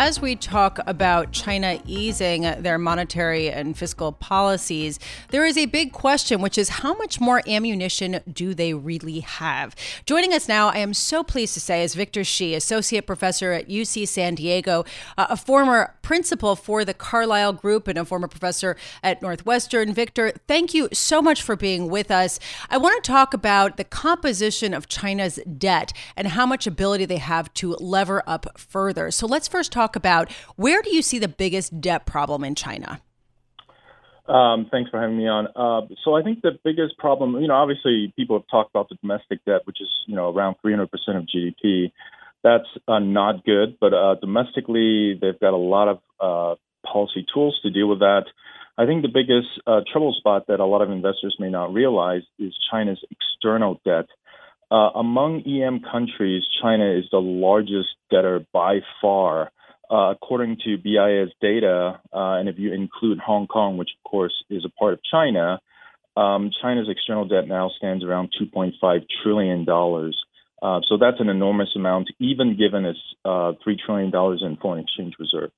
As we talk about China easing their monetary and fiscal policies, there is a big question, which is how much more ammunition do they really have? Joining us now, I am so pleased to say, is Victor Shih, Associate Professor at UC San Diego, uh, a former principal for the Carlyle Group and a former professor at Northwestern. Victor, thank you so much for being with us. I want to talk about the composition of China's debt and how much ability they have to lever up further. So let's first talk talk about where do you see the biggest debt problem in China? Um, thanks for having me on. Uh, so I think the biggest problem, you know, obviously people have talked about the domestic debt, which is you know around 300% of GDP. That's uh, not good, but uh, domestically they've got a lot of uh, policy tools to deal with that. I think the biggest uh, trouble spot that a lot of investors may not realize is China's external debt. Uh, among EM countries, China is the largest debtor by far. Uh, according to BIS data, uh, and if you include Hong Kong, which of course is a part of China, um, China's external debt now stands around 2.5 trillion dollars. Uh, so that's an enormous amount, even given its uh, three trillion dollars in foreign exchange reserve.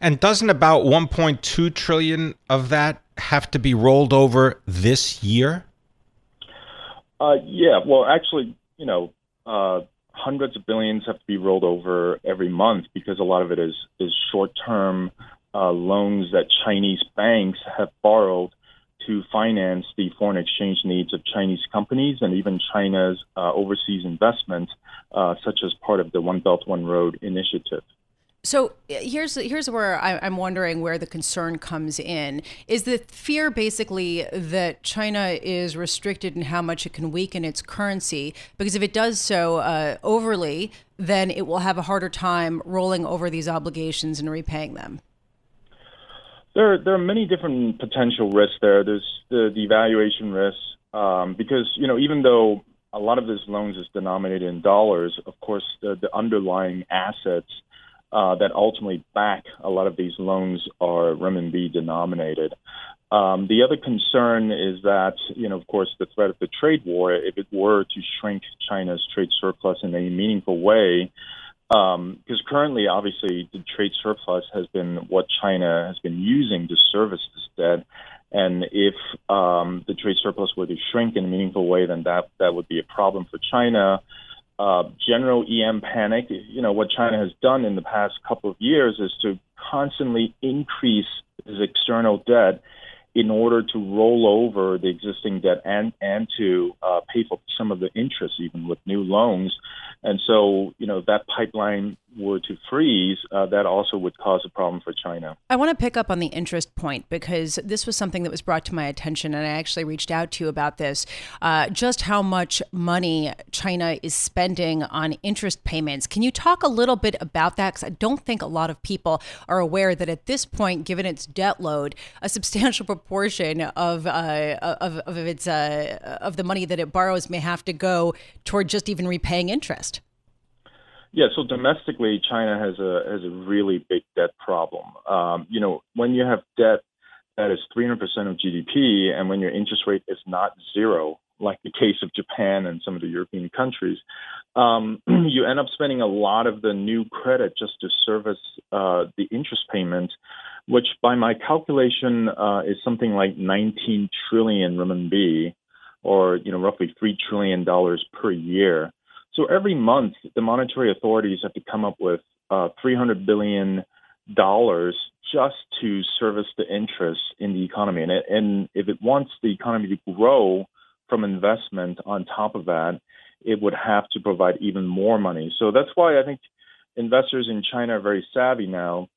And doesn't about 1.2 trillion of that have to be rolled over this year? Uh, yeah, well, actually, you know, uh, hundreds of billions have to be rolled over every month because a lot of it is is short term uh, loans that Chinese banks have borrowed to finance the foreign exchange needs of Chinese companies and even China's uh, overseas investments, uh, such as part of the One Belt One Road initiative. So here's here's where I, am wondering where the concern comes in. Is the fear basically that China is restricted in how much it can weaken its currency? Because if it does so uh, overly, then it will have a harder time rolling over these obligations and repaying them. There, there are many different potential risks there. There's the devaluation risk um, because you know even though a lot of this loans is denominated in dollars, of course the, the underlying assets uh, that ultimately back a lot of these loans are renminbi denominated. Um, the other concern is that, you know, of course, the threat of the trade war, if it were to shrink China's trade surplus in a meaningful way, because um, currently, obviously, the trade surplus has been what China has been using to service this debt. And if um, the trade surplus were to shrink in a meaningful way, then that that would be a problem for China uh, general EM panic. You know, what China has done in the past couple of years is to constantly increase its external debt in order to roll over the existing debt and and to uh, pay for some of the interest, even with new loans. And so, you know, that pipeline were to freeze, uh, that also would cause a problem for China. I want to pick up on the interest point because this was something that was brought to my attention, and I actually reached out to you about this. Uh, just how much money China is spending on interest payments. Can you talk a little bit about that? Because I don't think a lot of people are aware that at this point, given its debt load, a substantial proportion of uh, of, of its uh, of the money that it borrows may have to go toward just even repaying interest. Yeah, so domestically, China has a has a really big debt problem. Um, you know, when you have debt that is 300% of GDP, and when your interest rate is not zero, like the case of Japan and some of the European countries, um, you end up spending a lot of the new credit just to service uh, the interest payments, which by my calculation uh, is something like 19 trillion renminbi, or you know roughly three trillion dollars per year. So every month, the monetary authorities have to come up with uh, 300 billion dollars just to service the interest in the economy. And, it, and if it wants the economy to grow from investment on top of that, it would have to provide even more money. So that's why I think investors in China are very savvy now.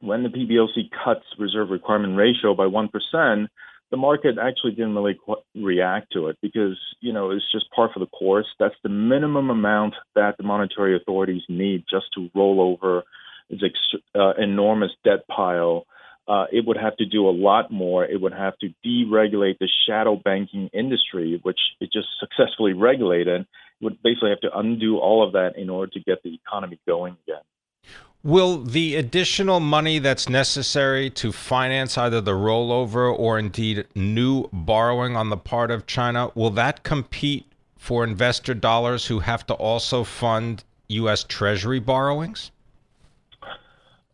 When the PBOC cuts reserve requirement ratio by 1%, the market actually didn't really react to it because you know it's just par for the course. That's the minimum amount that the monetary authorities need just to roll over this ex- uh, enormous debt pile uh, it would have to do a lot more. It would have to deregulate the shadow banking industry, which it just successfully regulated. It would basically have to undo all of that in order to get the economy going again. Will the additional money that's necessary to finance either the rollover or indeed new borrowing on the part of China, will that compete for investor dollars who have to also fund U.S. Treasury borrowings?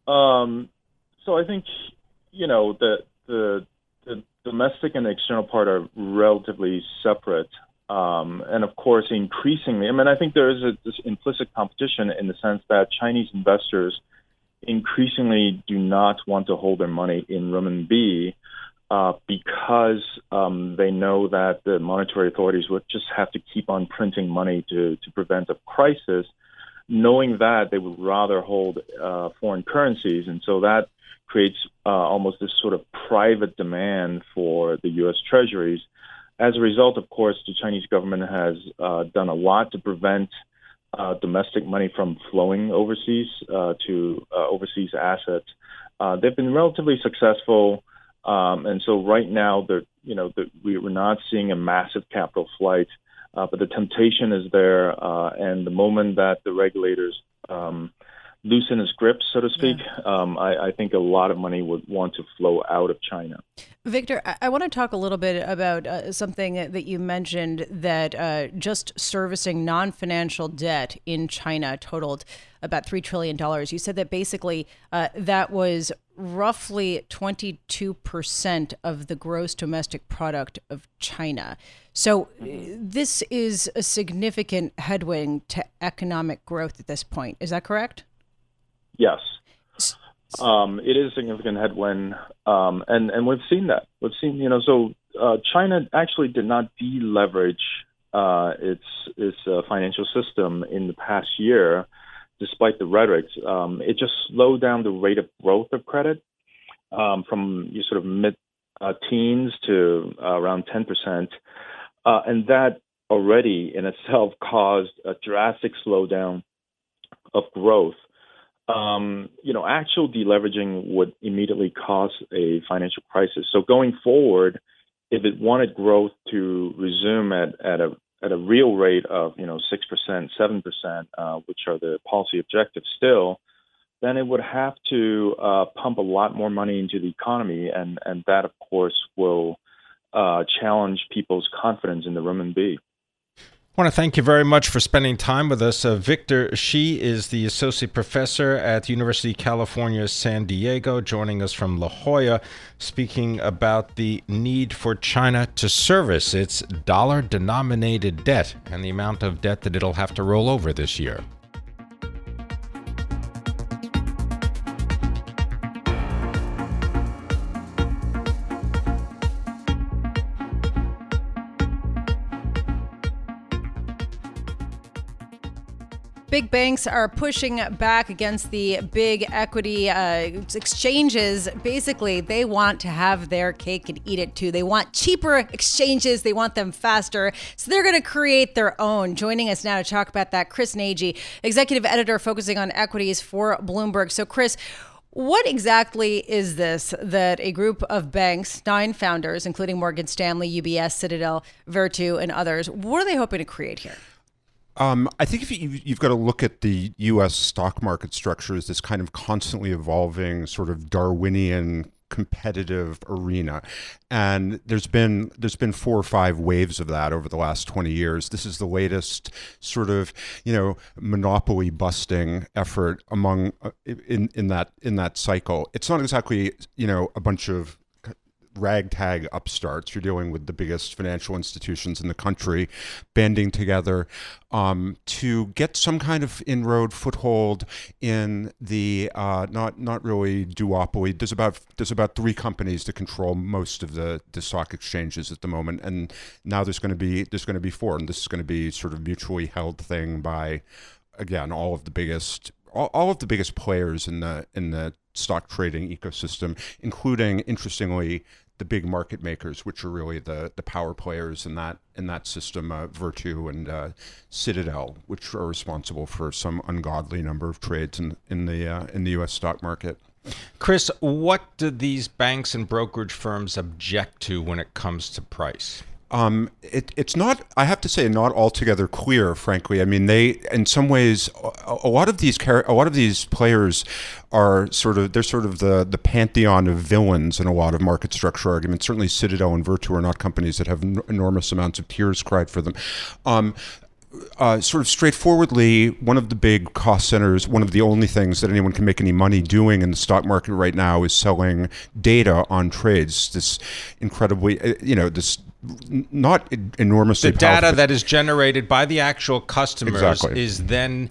Um, so I think you know the the the domestic and external part are relatively separate. Um, and of course, increasingly, I mean, I think there is a, this implicit competition in the sense that Chinese investors increasingly do not want to hold their money in renminbi uh, because um, they know that the monetary authorities would just have to keep on printing money to, to prevent a crisis. Knowing that, they would rather hold uh, foreign currencies. And so that creates uh, almost this sort of private demand for the U.S. treasuries. As a result, of course, the Chinese government has uh, done a lot to prevent uh, domestic money from flowing overseas uh, to uh, overseas assets. Uh, they've been relatively successful, um, and so right now, the you know the, we, are not seeing a massive capital flight, but the temptation is there, and the moment that the regulators um, loosen his grip, so to speak, yeah. um, I, I, think a lot of money would want to flow out of China. Victor, I, I want to talk a little bit about uh, something that you mentioned that uh, just servicing non financial debt in China totaled about $3 trillion. You said that basically uh, that was roughly 22% of the gross domestic product of China. So mm-hmm. this is a significant headwind to economic growth at this point. Is that correct? Yes. Um, it is a significant headwind, um, and and we've seen that. We've seen, you know, so uh, China actually did not deleverage uh, its its uh, financial system in the past year, despite the rhetoric. Um, it just slowed down the rate of growth of credit um, from you sort of mid uh, teens to uh, around ten percent, uh, and that already in itself caused a drastic slowdown of growth um, you know, actual deleveraging would immediately cause a financial crisis. So going forward, if it wanted growth to resume at, at a at a real rate of you know six percent, seven percent, uh, which are the policy objectives still, then it would have to uh, pump a lot more money into the economy, and and that of course will uh, challenge people's confidence in the renminbi. I want to thank you very much for spending time with us. Uh, Victor Shih is the associate professor at the University of California, San Diego, joining us from La Jolla, speaking about the need for China to service its dollar denominated debt and the amount of debt that it'll have to roll over this year. Big banks are pushing back against the big equity uh, exchanges. Basically, they want to have their cake and eat it too. They want cheaper exchanges, they want them faster. So they're going to create their own. Joining us now to talk about that, Chris Nagi, executive editor focusing on equities for Bloomberg. So, Chris, what exactly is this that a group of banks, nine founders, including Morgan Stanley, UBS, Citadel, Virtu, and others, what are they hoping to create here? Um, I think if you, you've got to look at the U.S. stock market structure as this kind of constantly evolving, sort of Darwinian competitive arena and there's been there's been four or five waves of that over the last 20 years this is the latest sort of you know monopoly busting effort among uh, in in that in that cycle it's not exactly you know a bunch of ragtag upstarts. You're dealing with the biggest financial institutions in the country banding together um, to get some kind of inroad foothold in the uh, not not really duopoly. There's about there's about three companies that control most of the, the stock exchanges at the moment, and now there's going to be there's going to be four, and this is going to be sort of mutually held thing by again all of the biggest all, all of the biggest players in the in the stock trading ecosystem, including interestingly the big market makers, which are really the the power players in that in that system, uh, Virtu and uh, Citadel, which are responsible for some ungodly number of trades in in the uh, in the U.S. stock market. Chris, what do these banks and brokerage firms object to when it comes to price? Um, it, it's not. I have to say, not altogether clear. Frankly, I mean, they in some ways, a, a lot of these a lot of these players are sort of they're sort of the the pantheon of villains in a lot of market structure arguments. Certainly, Citadel and Virtu are not companies that have n- enormous amounts of tears cried for them. Um, uh, sort of straightforwardly, one of the big cost centers, one of the only things that anyone can make any money doing in the stock market right now is selling data on trades. This incredibly, uh, you know, this not enormously the data that is generated by the actual customers exactly. is then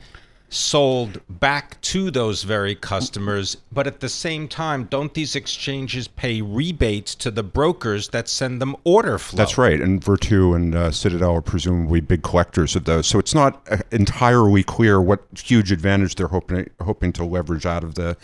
sold back to those very customers. But at the same time, don't these exchanges pay rebates to the brokers that send them order flow? That's right. And Virtu and uh, Citadel are presumably big collectors of those. So it's not uh, entirely clear what huge advantage they're hoping hoping to leverage out of the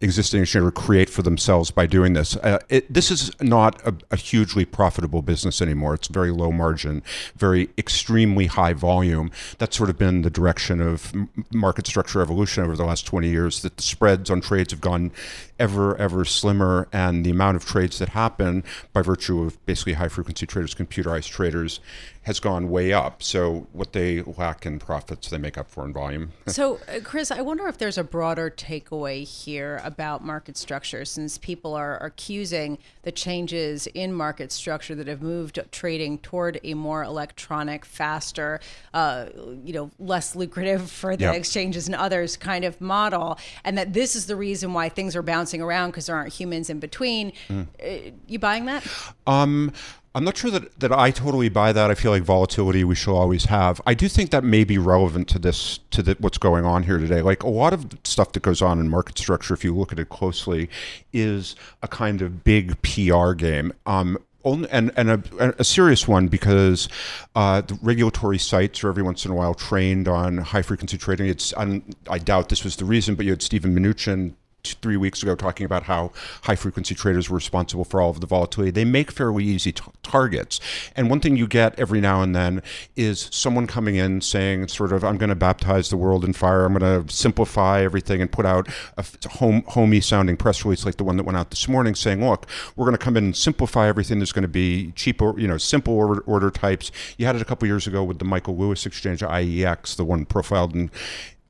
existing exchange or create for themselves by doing this. Uh, it, this is not a, a hugely profitable business anymore. It's very low margin, very extremely high volume. That's sort of been the direction of market market structure evolution over the last 20 years that the spreads on trades have gone ever, ever slimmer, and the amount of trades that happen by virtue of basically high frequency traders, computerized traders, has gone way up. So what they lack in profits, they make up for in volume. so, uh, Chris, I wonder if there's a broader takeaway here about market structure, since people are, are accusing the changes in market structure that have moved trading toward a more electronic, faster, uh, you know, less lucrative for the yep. exchanges and others kind of model, and that this is the reason why things are bouncing around because there aren't humans in between. Mm. Uh, you buying that? Um, I'm not sure that, that I totally buy that. I feel like volatility we shall always have. I do think that may be relevant to this to the, what's going on here today. Like a lot of stuff that goes on in market structure, if you look at it closely, is a kind of big PR game. Um, and and a, a, serious one because uh, the regulatory sites are every once in a while trained on high frequency trading. It's I doubt this was the reason, but you had Steven Mnuchin three weeks ago talking about how high frequency traders were responsible for all of the volatility. They make fairly easy t- targets. And one thing you get every now and then is someone coming in saying, sort of, I'm going to baptize the world in fire. I'm going to simplify everything and put out a home, homey sounding press release like the one that went out this morning saying, look, we're going to come in and simplify everything. There's going to be cheaper, you know, simple order, order types. You had it a couple years ago with the Michael Lewis exchange, IEX, the one profiled in,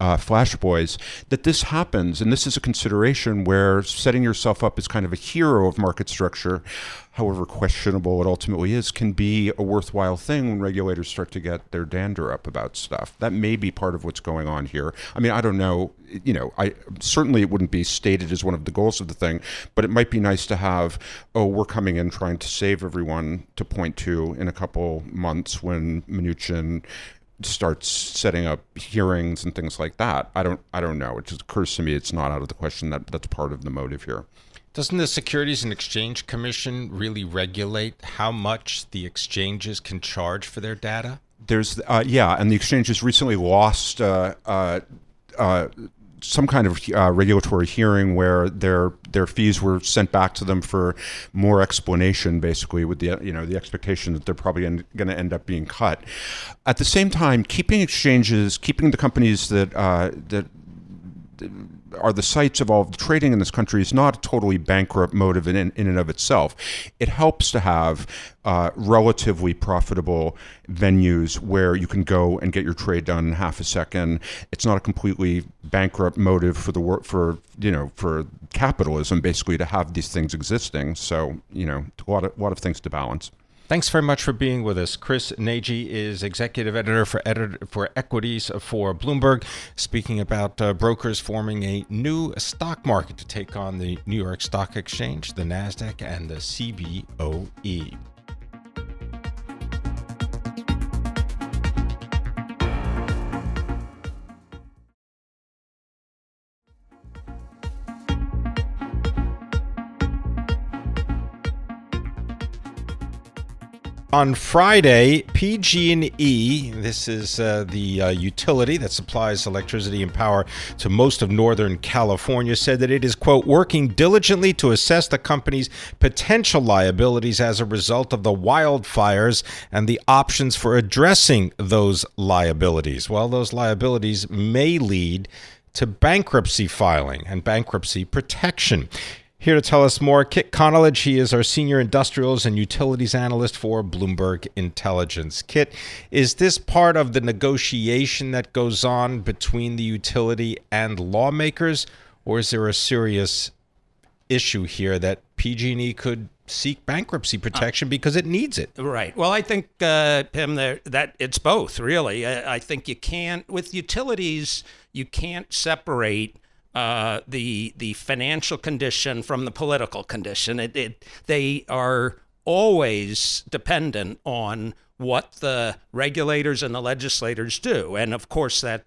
uh, Flash Boys, that this happens. And this is a consideration where setting yourself up as kind of a hero of market structure, however questionable it ultimately is, can be a worthwhile thing when regulators start to get their dander up about stuff. That may be part of what's going on here. I mean, I don't know. You know, I certainly it wouldn't be stated as one of the goals of the thing, but it might be nice to have. Oh, we're coming in trying to save everyone to point to in a couple months when Mnuchin starts setting up hearings and things like that. I don't I don't know. It just occurs to me it's not out of the question that that's part of the motive here. Doesn't the Securities and Exchange Commission really regulate how much the exchanges can charge for their data? There's uh, yeah, and the exchanges recently lost uh, uh, uh some kind of uh, regulatory hearing where their their fees were sent back to them for more explanation, basically, with the you know the expectation that they're probably going to end up being cut. At the same time, keeping exchanges, keeping the companies that uh, that are the sites of all of the trading in this country is not a totally bankrupt motive in, in and of itself. It helps to have uh, relatively profitable venues where you can go and get your trade done in half a second. It's not a completely bankrupt motive for the work for you know for capitalism basically to have these things existing. So you know a lot of a lot of things to balance. Thanks very much for being with us. Chris Nagi is executive editor for editor for equities for Bloomberg, speaking about uh, brokers forming a new stock market to take on the New York Stock Exchange, the Nasdaq, and the CBOE. On Friday, PG&E, this is uh, the uh, utility that supplies electricity and power to most of Northern California, said that it is, quote, working diligently to assess the company's potential liabilities as a result of the wildfires and the options for addressing those liabilities. Well, those liabilities may lead to bankruptcy filing and bankruptcy protection. Here to tell us more, Kit Konolige. He is our senior industrials and utilities analyst for Bloomberg Intelligence. Kit, is this part of the negotiation that goes on between the utility and lawmakers, or is there a serious issue here that PG&E could seek bankruptcy protection because it needs it. Right. Well, I think uh, Pimm, there, that it's both. Really, I, I, think you can't with utilities. You can't separate. Uh, the the financial condition from the political condition. It, it they are always dependent on what the regulators and the legislators do, and of course that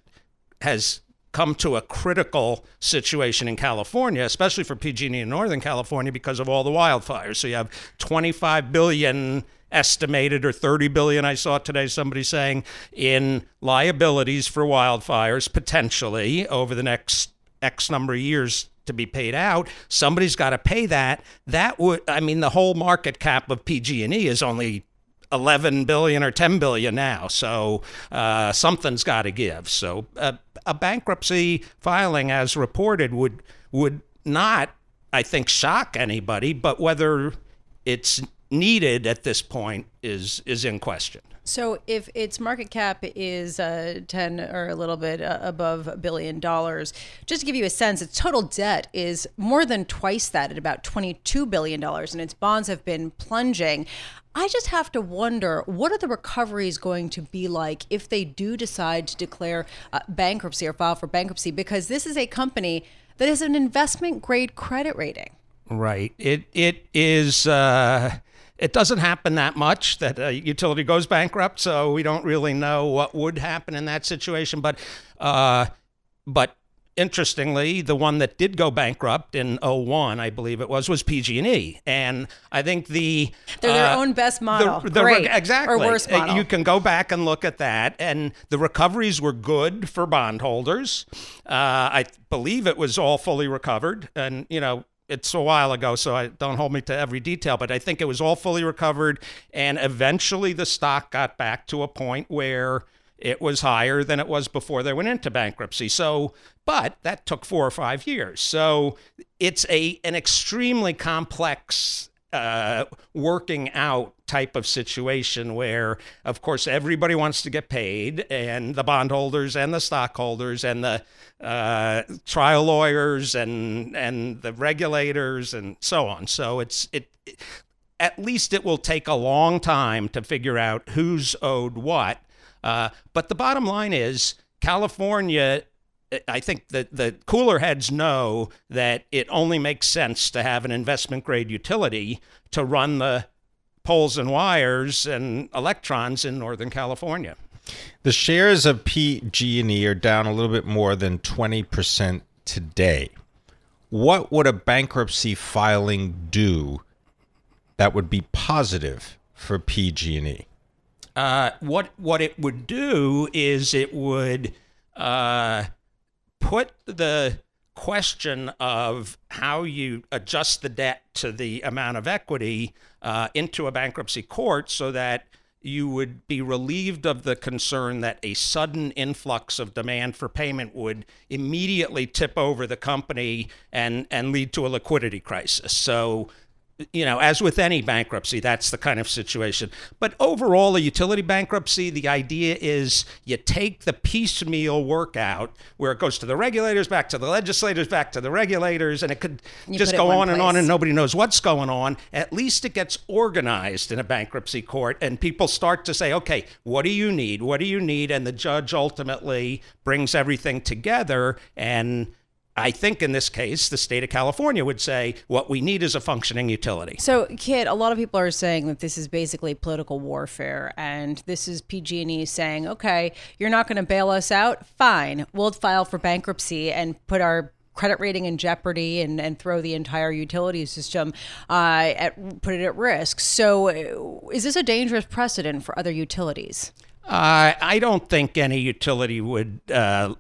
has come to a critical situation in California, especially for PG&E in Northern California because of all the wildfires. So you have 25 billion estimated or 30 billion I saw today somebody saying in liabilities for wildfires potentially over the next X number of years to be paid out somebody's got to pay that that would I mean the whole market cap of PG&E is only 11 billion or 10 billion now. So uh, something's got to give. So a bankruptcy filing, as reported, would would not, I think, shock anybody. But whether it's needed at this point is is in question. So if its market cap is uh, 10 or a little bit uh, above a billion dollars, just to give you a sense, its total debt is more than twice that at about $22 billion, and its bonds have been plunging. I just have to wonder what are the recoveries going to be like if they do decide to declare uh, bankruptcy or file for bankruptcy? Because this is a company that has an investment grade credit rating. Right. It it is. Uh, it doesn't happen that much that a utility goes bankrupt, so we don't really know what would happen in that situation. But uh, but interestingly, the one that did go bankrupt in 01, I believe it was, was PG&E. And I think the... They're their uh, own best model. The, the, Great. Exactly. Or worst uh, model. You can go back and look at that. And the recoveries were good for bondholders. Uh, I believe it was all fully recovered. And, you know, it's a while ago, so I don't hold me to every detail, but I think it was all fully recovered. And eventually the stock got back to a point where it was higher than it was before they went into bankruptcy. So, but that took four or five years. So it's a an extremely complex uh, working out type of situation where, of course, everybody wants to get paid, and the bondholders and the stockholders and the uh, trial lawyers and and the regulators and so on. So it's it, it. At least it will take a long time to figure out who's owed what uh, but the bottom line is California. I think that the cooler heads know that it only makes sense to have an investment grade utility to run the poles and wires and electrons in Northern California. The shares of PG&E are down a little bit more than 20% today. What would a bankruptcy filing do that would be positive for PG&E? Uh, what what it would do is it would uh, put the question of how you adjust the debt to the amount of equity uh, into a bankruptcy court so that you would be relieved of the concern that a sudden influx of demand for payment would immediately tip over the company and, and lead to a liquidity crisis. So you know, as with any bankruptcy, that's the kind of situation. But overall, a utility bankruptcy, the idea is you take the piecemeal workout where it goes to the regulators, back to the legislators, back to the regulators, and it could you just go on place. and on and nobody knows what's going on. At least it gets organized in a bankruptcy court and people start to say, okay, what do you need? What do you need? And the judge ultimately brings everything together and I think in this case, the state of California would say what we need is a functioning utility. So, Kit, a lot of people are saying that this is basically political warfare, and this is PG&E saying, "Okay, you're not going to bail us out. Fine, we'll file for bankruptcy and put our credit rating in jeopardy and, and throw the entire utility system uh, at put it at risk." So, is this a dangerous precedent for other utilities? Uh, I don't think any utility would. Uh,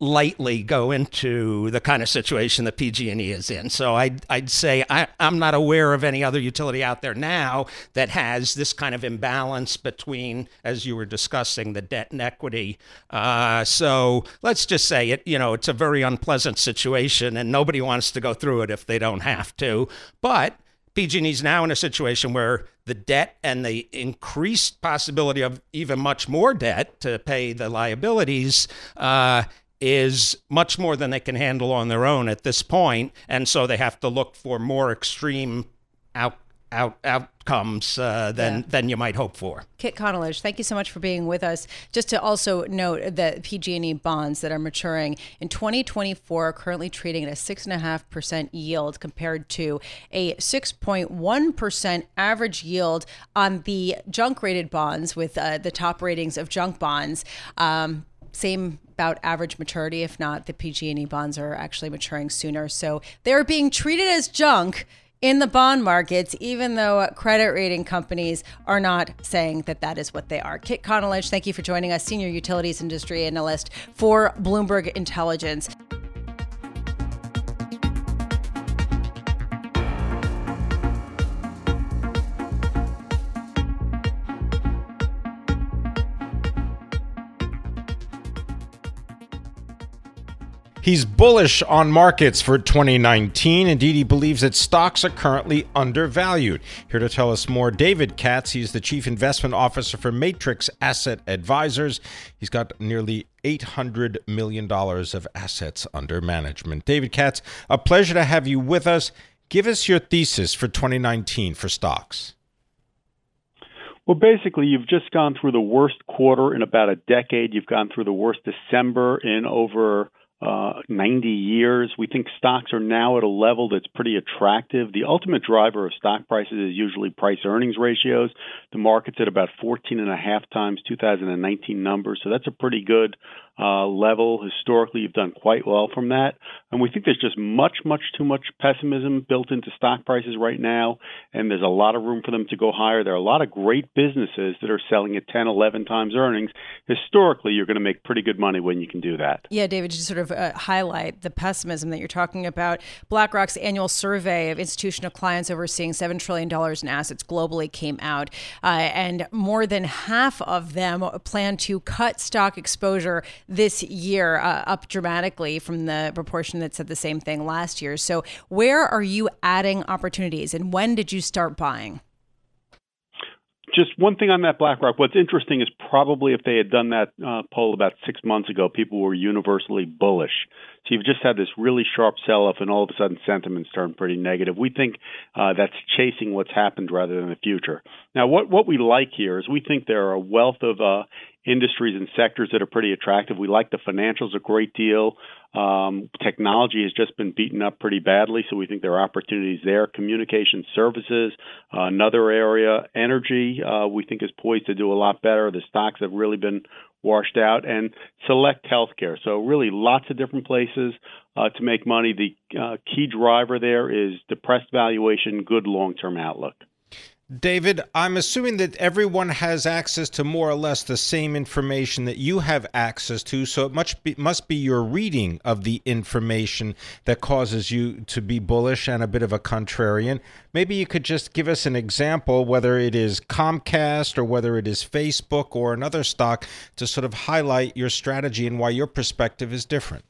lightly go into the kind of situation that PG&E is in. So I'd, I'd say I, I'm not aware of any other utility out there now that has this kind of imbalance between, as you were discussing, the debt and equity. Uh, so let's just say it. You know, it's a very unpleasant situation, and nobody wants to go through it if they don't have to. But PG&E is now in a situation where the debt and the increased possibility of even much more debt to pay the liabilities uh, is much more than they can handle on their own at this point, and so they have to look for more extreme out, out, outcomes uh, than yeah. than you might hope for. Kit Konolige, thank you so much for being with us. Just to also note that PG&E bonds that are maturing in 2024 are currently trading at a six and a half percent yield compared to a 6.1 percent average yield on the junk rated bonds with uh, the top ratings of junk bonds. Um, same about average maturity. If not, the PG&E bonds are actually maturing sooner. So they're being treated as junk in the bond markets, even though credit rating companies are not saying that that is what they are. Kit Konolige, thank you for joining us, senior utilities industry analyst for Bloomberg Intelligence. He's bullish on markets for 2019. Indeed, he believes that stocks are currently undervalued. Here to tell us more, David Katz. He's the Chief Investment Officer for Matrix Asset Advisors. He's got nearly $800 million of assets under management. David Katz, a pleasure to have you with us. Give us your thesis for 2019 for stocks. Well, basically, you've just gone through the worst quarter in about a decade. You've gone through the worst December in over uh, 90 years. We think stocks are now at a level that's pretty attractive. The ultimate driver of stock prices is usually price earnings ratios. The market's at about 14 and a half times 2019 numbers, so that's a pretty good uh, level. Historically, you've done quite well from that. And we think there's just much, much too much pessimism built into stock prices right now, and there's a lot of room for them to go higher. There are a lot of great businesses that are selling at 10, 11 times earnings. Historically, you're going to make pretty good money when you can do that. Yeah, David, just sort of uh, highlight the pessimism that you're talking about. BlackRock's annual survey of institutional clients overseeing $7 trillion in assets globally came out, uh, and more than half of them plan to cut stock exposure this year, uh, up dramatically from the proportion that said the same thing last year. So, where are you adding opportunities, and when did you start buying? just one thing on that BlackRock. What's interesting is probably if they had done that uh, poll about six months ago, people were universally bullish. So you've just had this really sharp sell-off, and all of a sudden sentiment's turned pretty negative. We think uh, that's chasing what's happened rather than the future. Now, what what we like here is we think there are a wealth of uh, industries and sectors that are pretty attractive. We like the financials a great deal. Um, technology has just been beaten up pretty badly, so we think there are opportunities there. Communication services, uh, another area. Energy, uh, we think is poised to do a lot better. The stocks have really been washed out, and select healthcare. So really, lots of different places uh, to make money. The uh, key driver there is depressed valuation, good long-term outlook. David, I'm assuming that everyone has access to more or less the same information that you have access to, so it must be, must be your reading of the information that causes you to be bullish and a bit of a contrarian. Maybe you could just give us an example, whether it is Comcast or whether it is Facebook or another stock, to sort of highlight your strategy and why your perspective is different.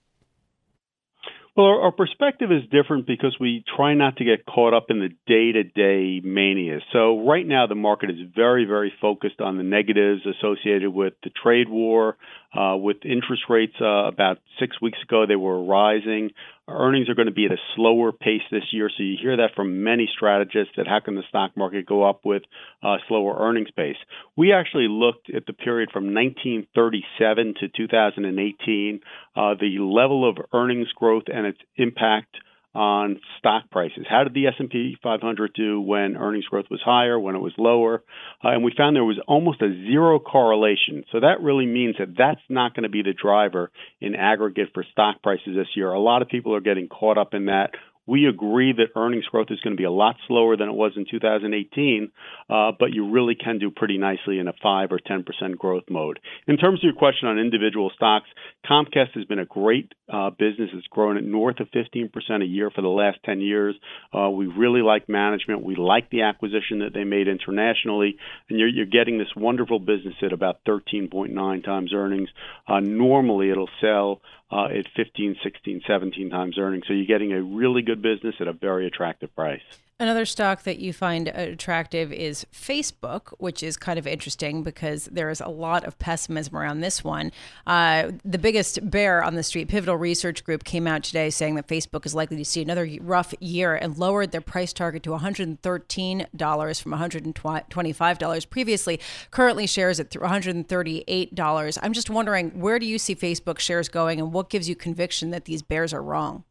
Well, our, our, perspective is different because we try not to get caught up in the day to day mania. So, right now, the market is very, very focused on the negatives associated with the trade war, uh, with interest rates uh, about six weeks ago, they were rising. Earnings are going to be at a slower pace this year. So you hear that from many strategists that how can the stock market go up with a slower earnings pace? We actually looked at the period from 1937 to 2018, uh, the level of earnings growth and its impact on stock prices. How did the S&P 500 do when earnings growth was higher, when it was lower? Uh, and we found there was almost a zero correlation. So that really means that that's not going to be the driver in aggregate for stock prices this year. A lot of people are getting caught up in that. We agree that earnings growth is going to be a lot slower than it was in 2018, uh, but you really can do pretty nicely in a 5 or 10% growth mode. In terms of your question on individual stocks, Comcast has been a great uh, business. It's grown at north of 15% a year for the last 10 years. Uh, we really like management. We like the acquisition that they made internationally, and you're, you're getting this wonderful business at about 13.9 times earnings. Uh, normally, it'll sell uh, at 15, 16, 17 times earnings. So you're getting a really good business at a very attractive price. Another stock that you find attractive is Facebook, which is kind of interesting because there is a lot of pessimism around this one. Uh, the biggest bear on the street, Pivotal Research Group, came out today saying that Facebook is likely to see another rough year and lowered their price target to $113 from $125 previously. Currently, shares at $138. I'm just wondering, where do you see Facebook shares going and what gives you conviction that these bears are wrong?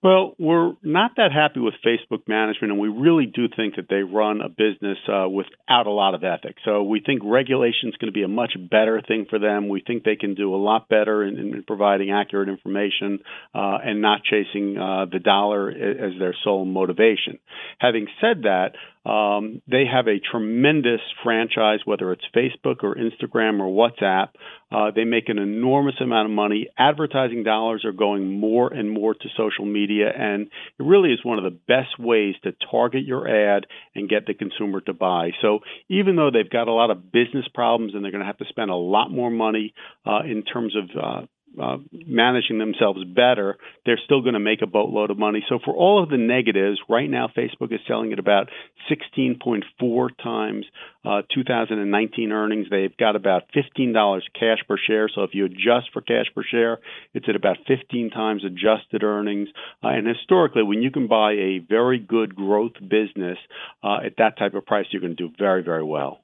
Well, we're not that happy with Facebook management, and we really do think that they run a business uh, without a lot of ethics. So we think regulation is going to be a much better thing for them. We think they can do a lot better in, in providing accurate information uh, and not chasing uh, the dollar as their sole motivation. Having said that, um, they have a tremendous franchise, whether it's Facebook or Instagram or WhatsApp. Uh, they make an enormous amount of money. Advertising dollars are going more and more to social media, and it really is one of the best ways to target your ad and get the consumer to buy. So even though they've got a lot of business problems and they're going to have to spend a lot more money uh, in terms of uh, uh, managing themselves better, they're still going to make a boatload of money. So for all of the negatives, right now Facebook is selling at about 16.4 times uh, 2019 earnings. They've got about $15 cash per share. So if you adjust for cash per share, it's at about 15 times adjusted earnings. Uh, and historically, when you can buy a very good growth business uh, at that type of price, you're going to do very, very well.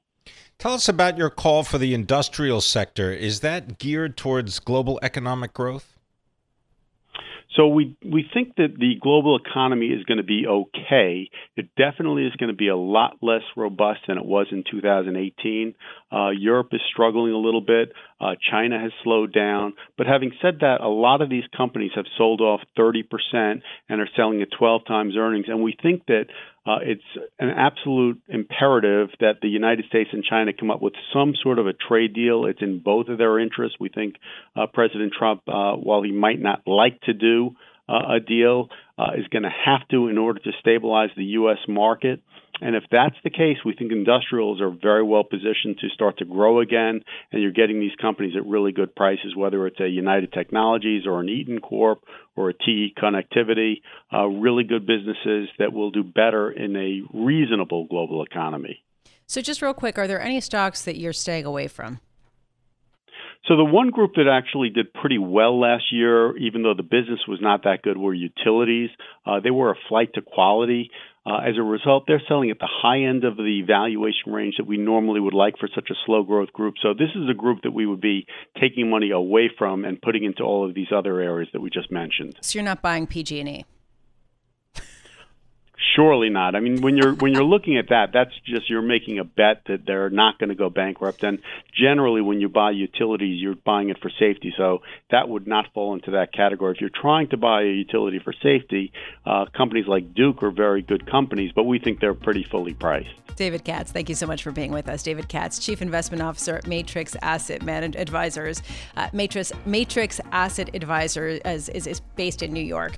Tell us about your call for the industrial sector. Is that geared towards global economic growth? So we we think that the global economy is going to be okay. It definitely is going to be a lot less robust than it was in 2018. Uh, Europe is struggling a little bit. Uh, China has slowed down. But having said that, a lot of these companies have sold off 30% and are selling at 12 times earnings. And we think that uh, it's an absolute imperative that the United States and China come up with some sort of a trade deal. It's in both of their interests. We think uh, President Trump, uh, while he might not like to do uh, a deal, uh, is going to have to in order to stabilize the U.S. market. And if that's the case, we think industrials are very well positioned to start to grow again. And you're getting these companies at really good prices, whether it's a United Technologies or an Eaton Corp or a TE Connectivity, uh, really good businesses that will do better in a reasonable global economy. So, just real quick, are there any stocks that you're staying away from? So the one group that actually did pretty well last year, even though the business was not that good, were utilities. Uh, they were a flight to quality. Uh, as a result, they're selling at the high end of the valuation range that we normally would like for such a slow growth group. So this is a group that we would be taking money away from and putting into all of these other areas that we just mentioned. So you're not buying PG&E. Surely not. I mean, when you're when you're looking at that, that's just you're making a bet that they're not going to go bankrupt. And generally, when you buy utilities, you're buying it for safety. So that would not fall into that category. If you're trying to buy a utility for safety, uh, companies like Duke are very good companies, but we think they're pretty fully priced. David Katz, thank you so much for being with us. David Katz, Chief Investment Officer at Matrix Asset Management Advisors. Uh, Matrix Matrix Asset Advisor is, is, is based in New York.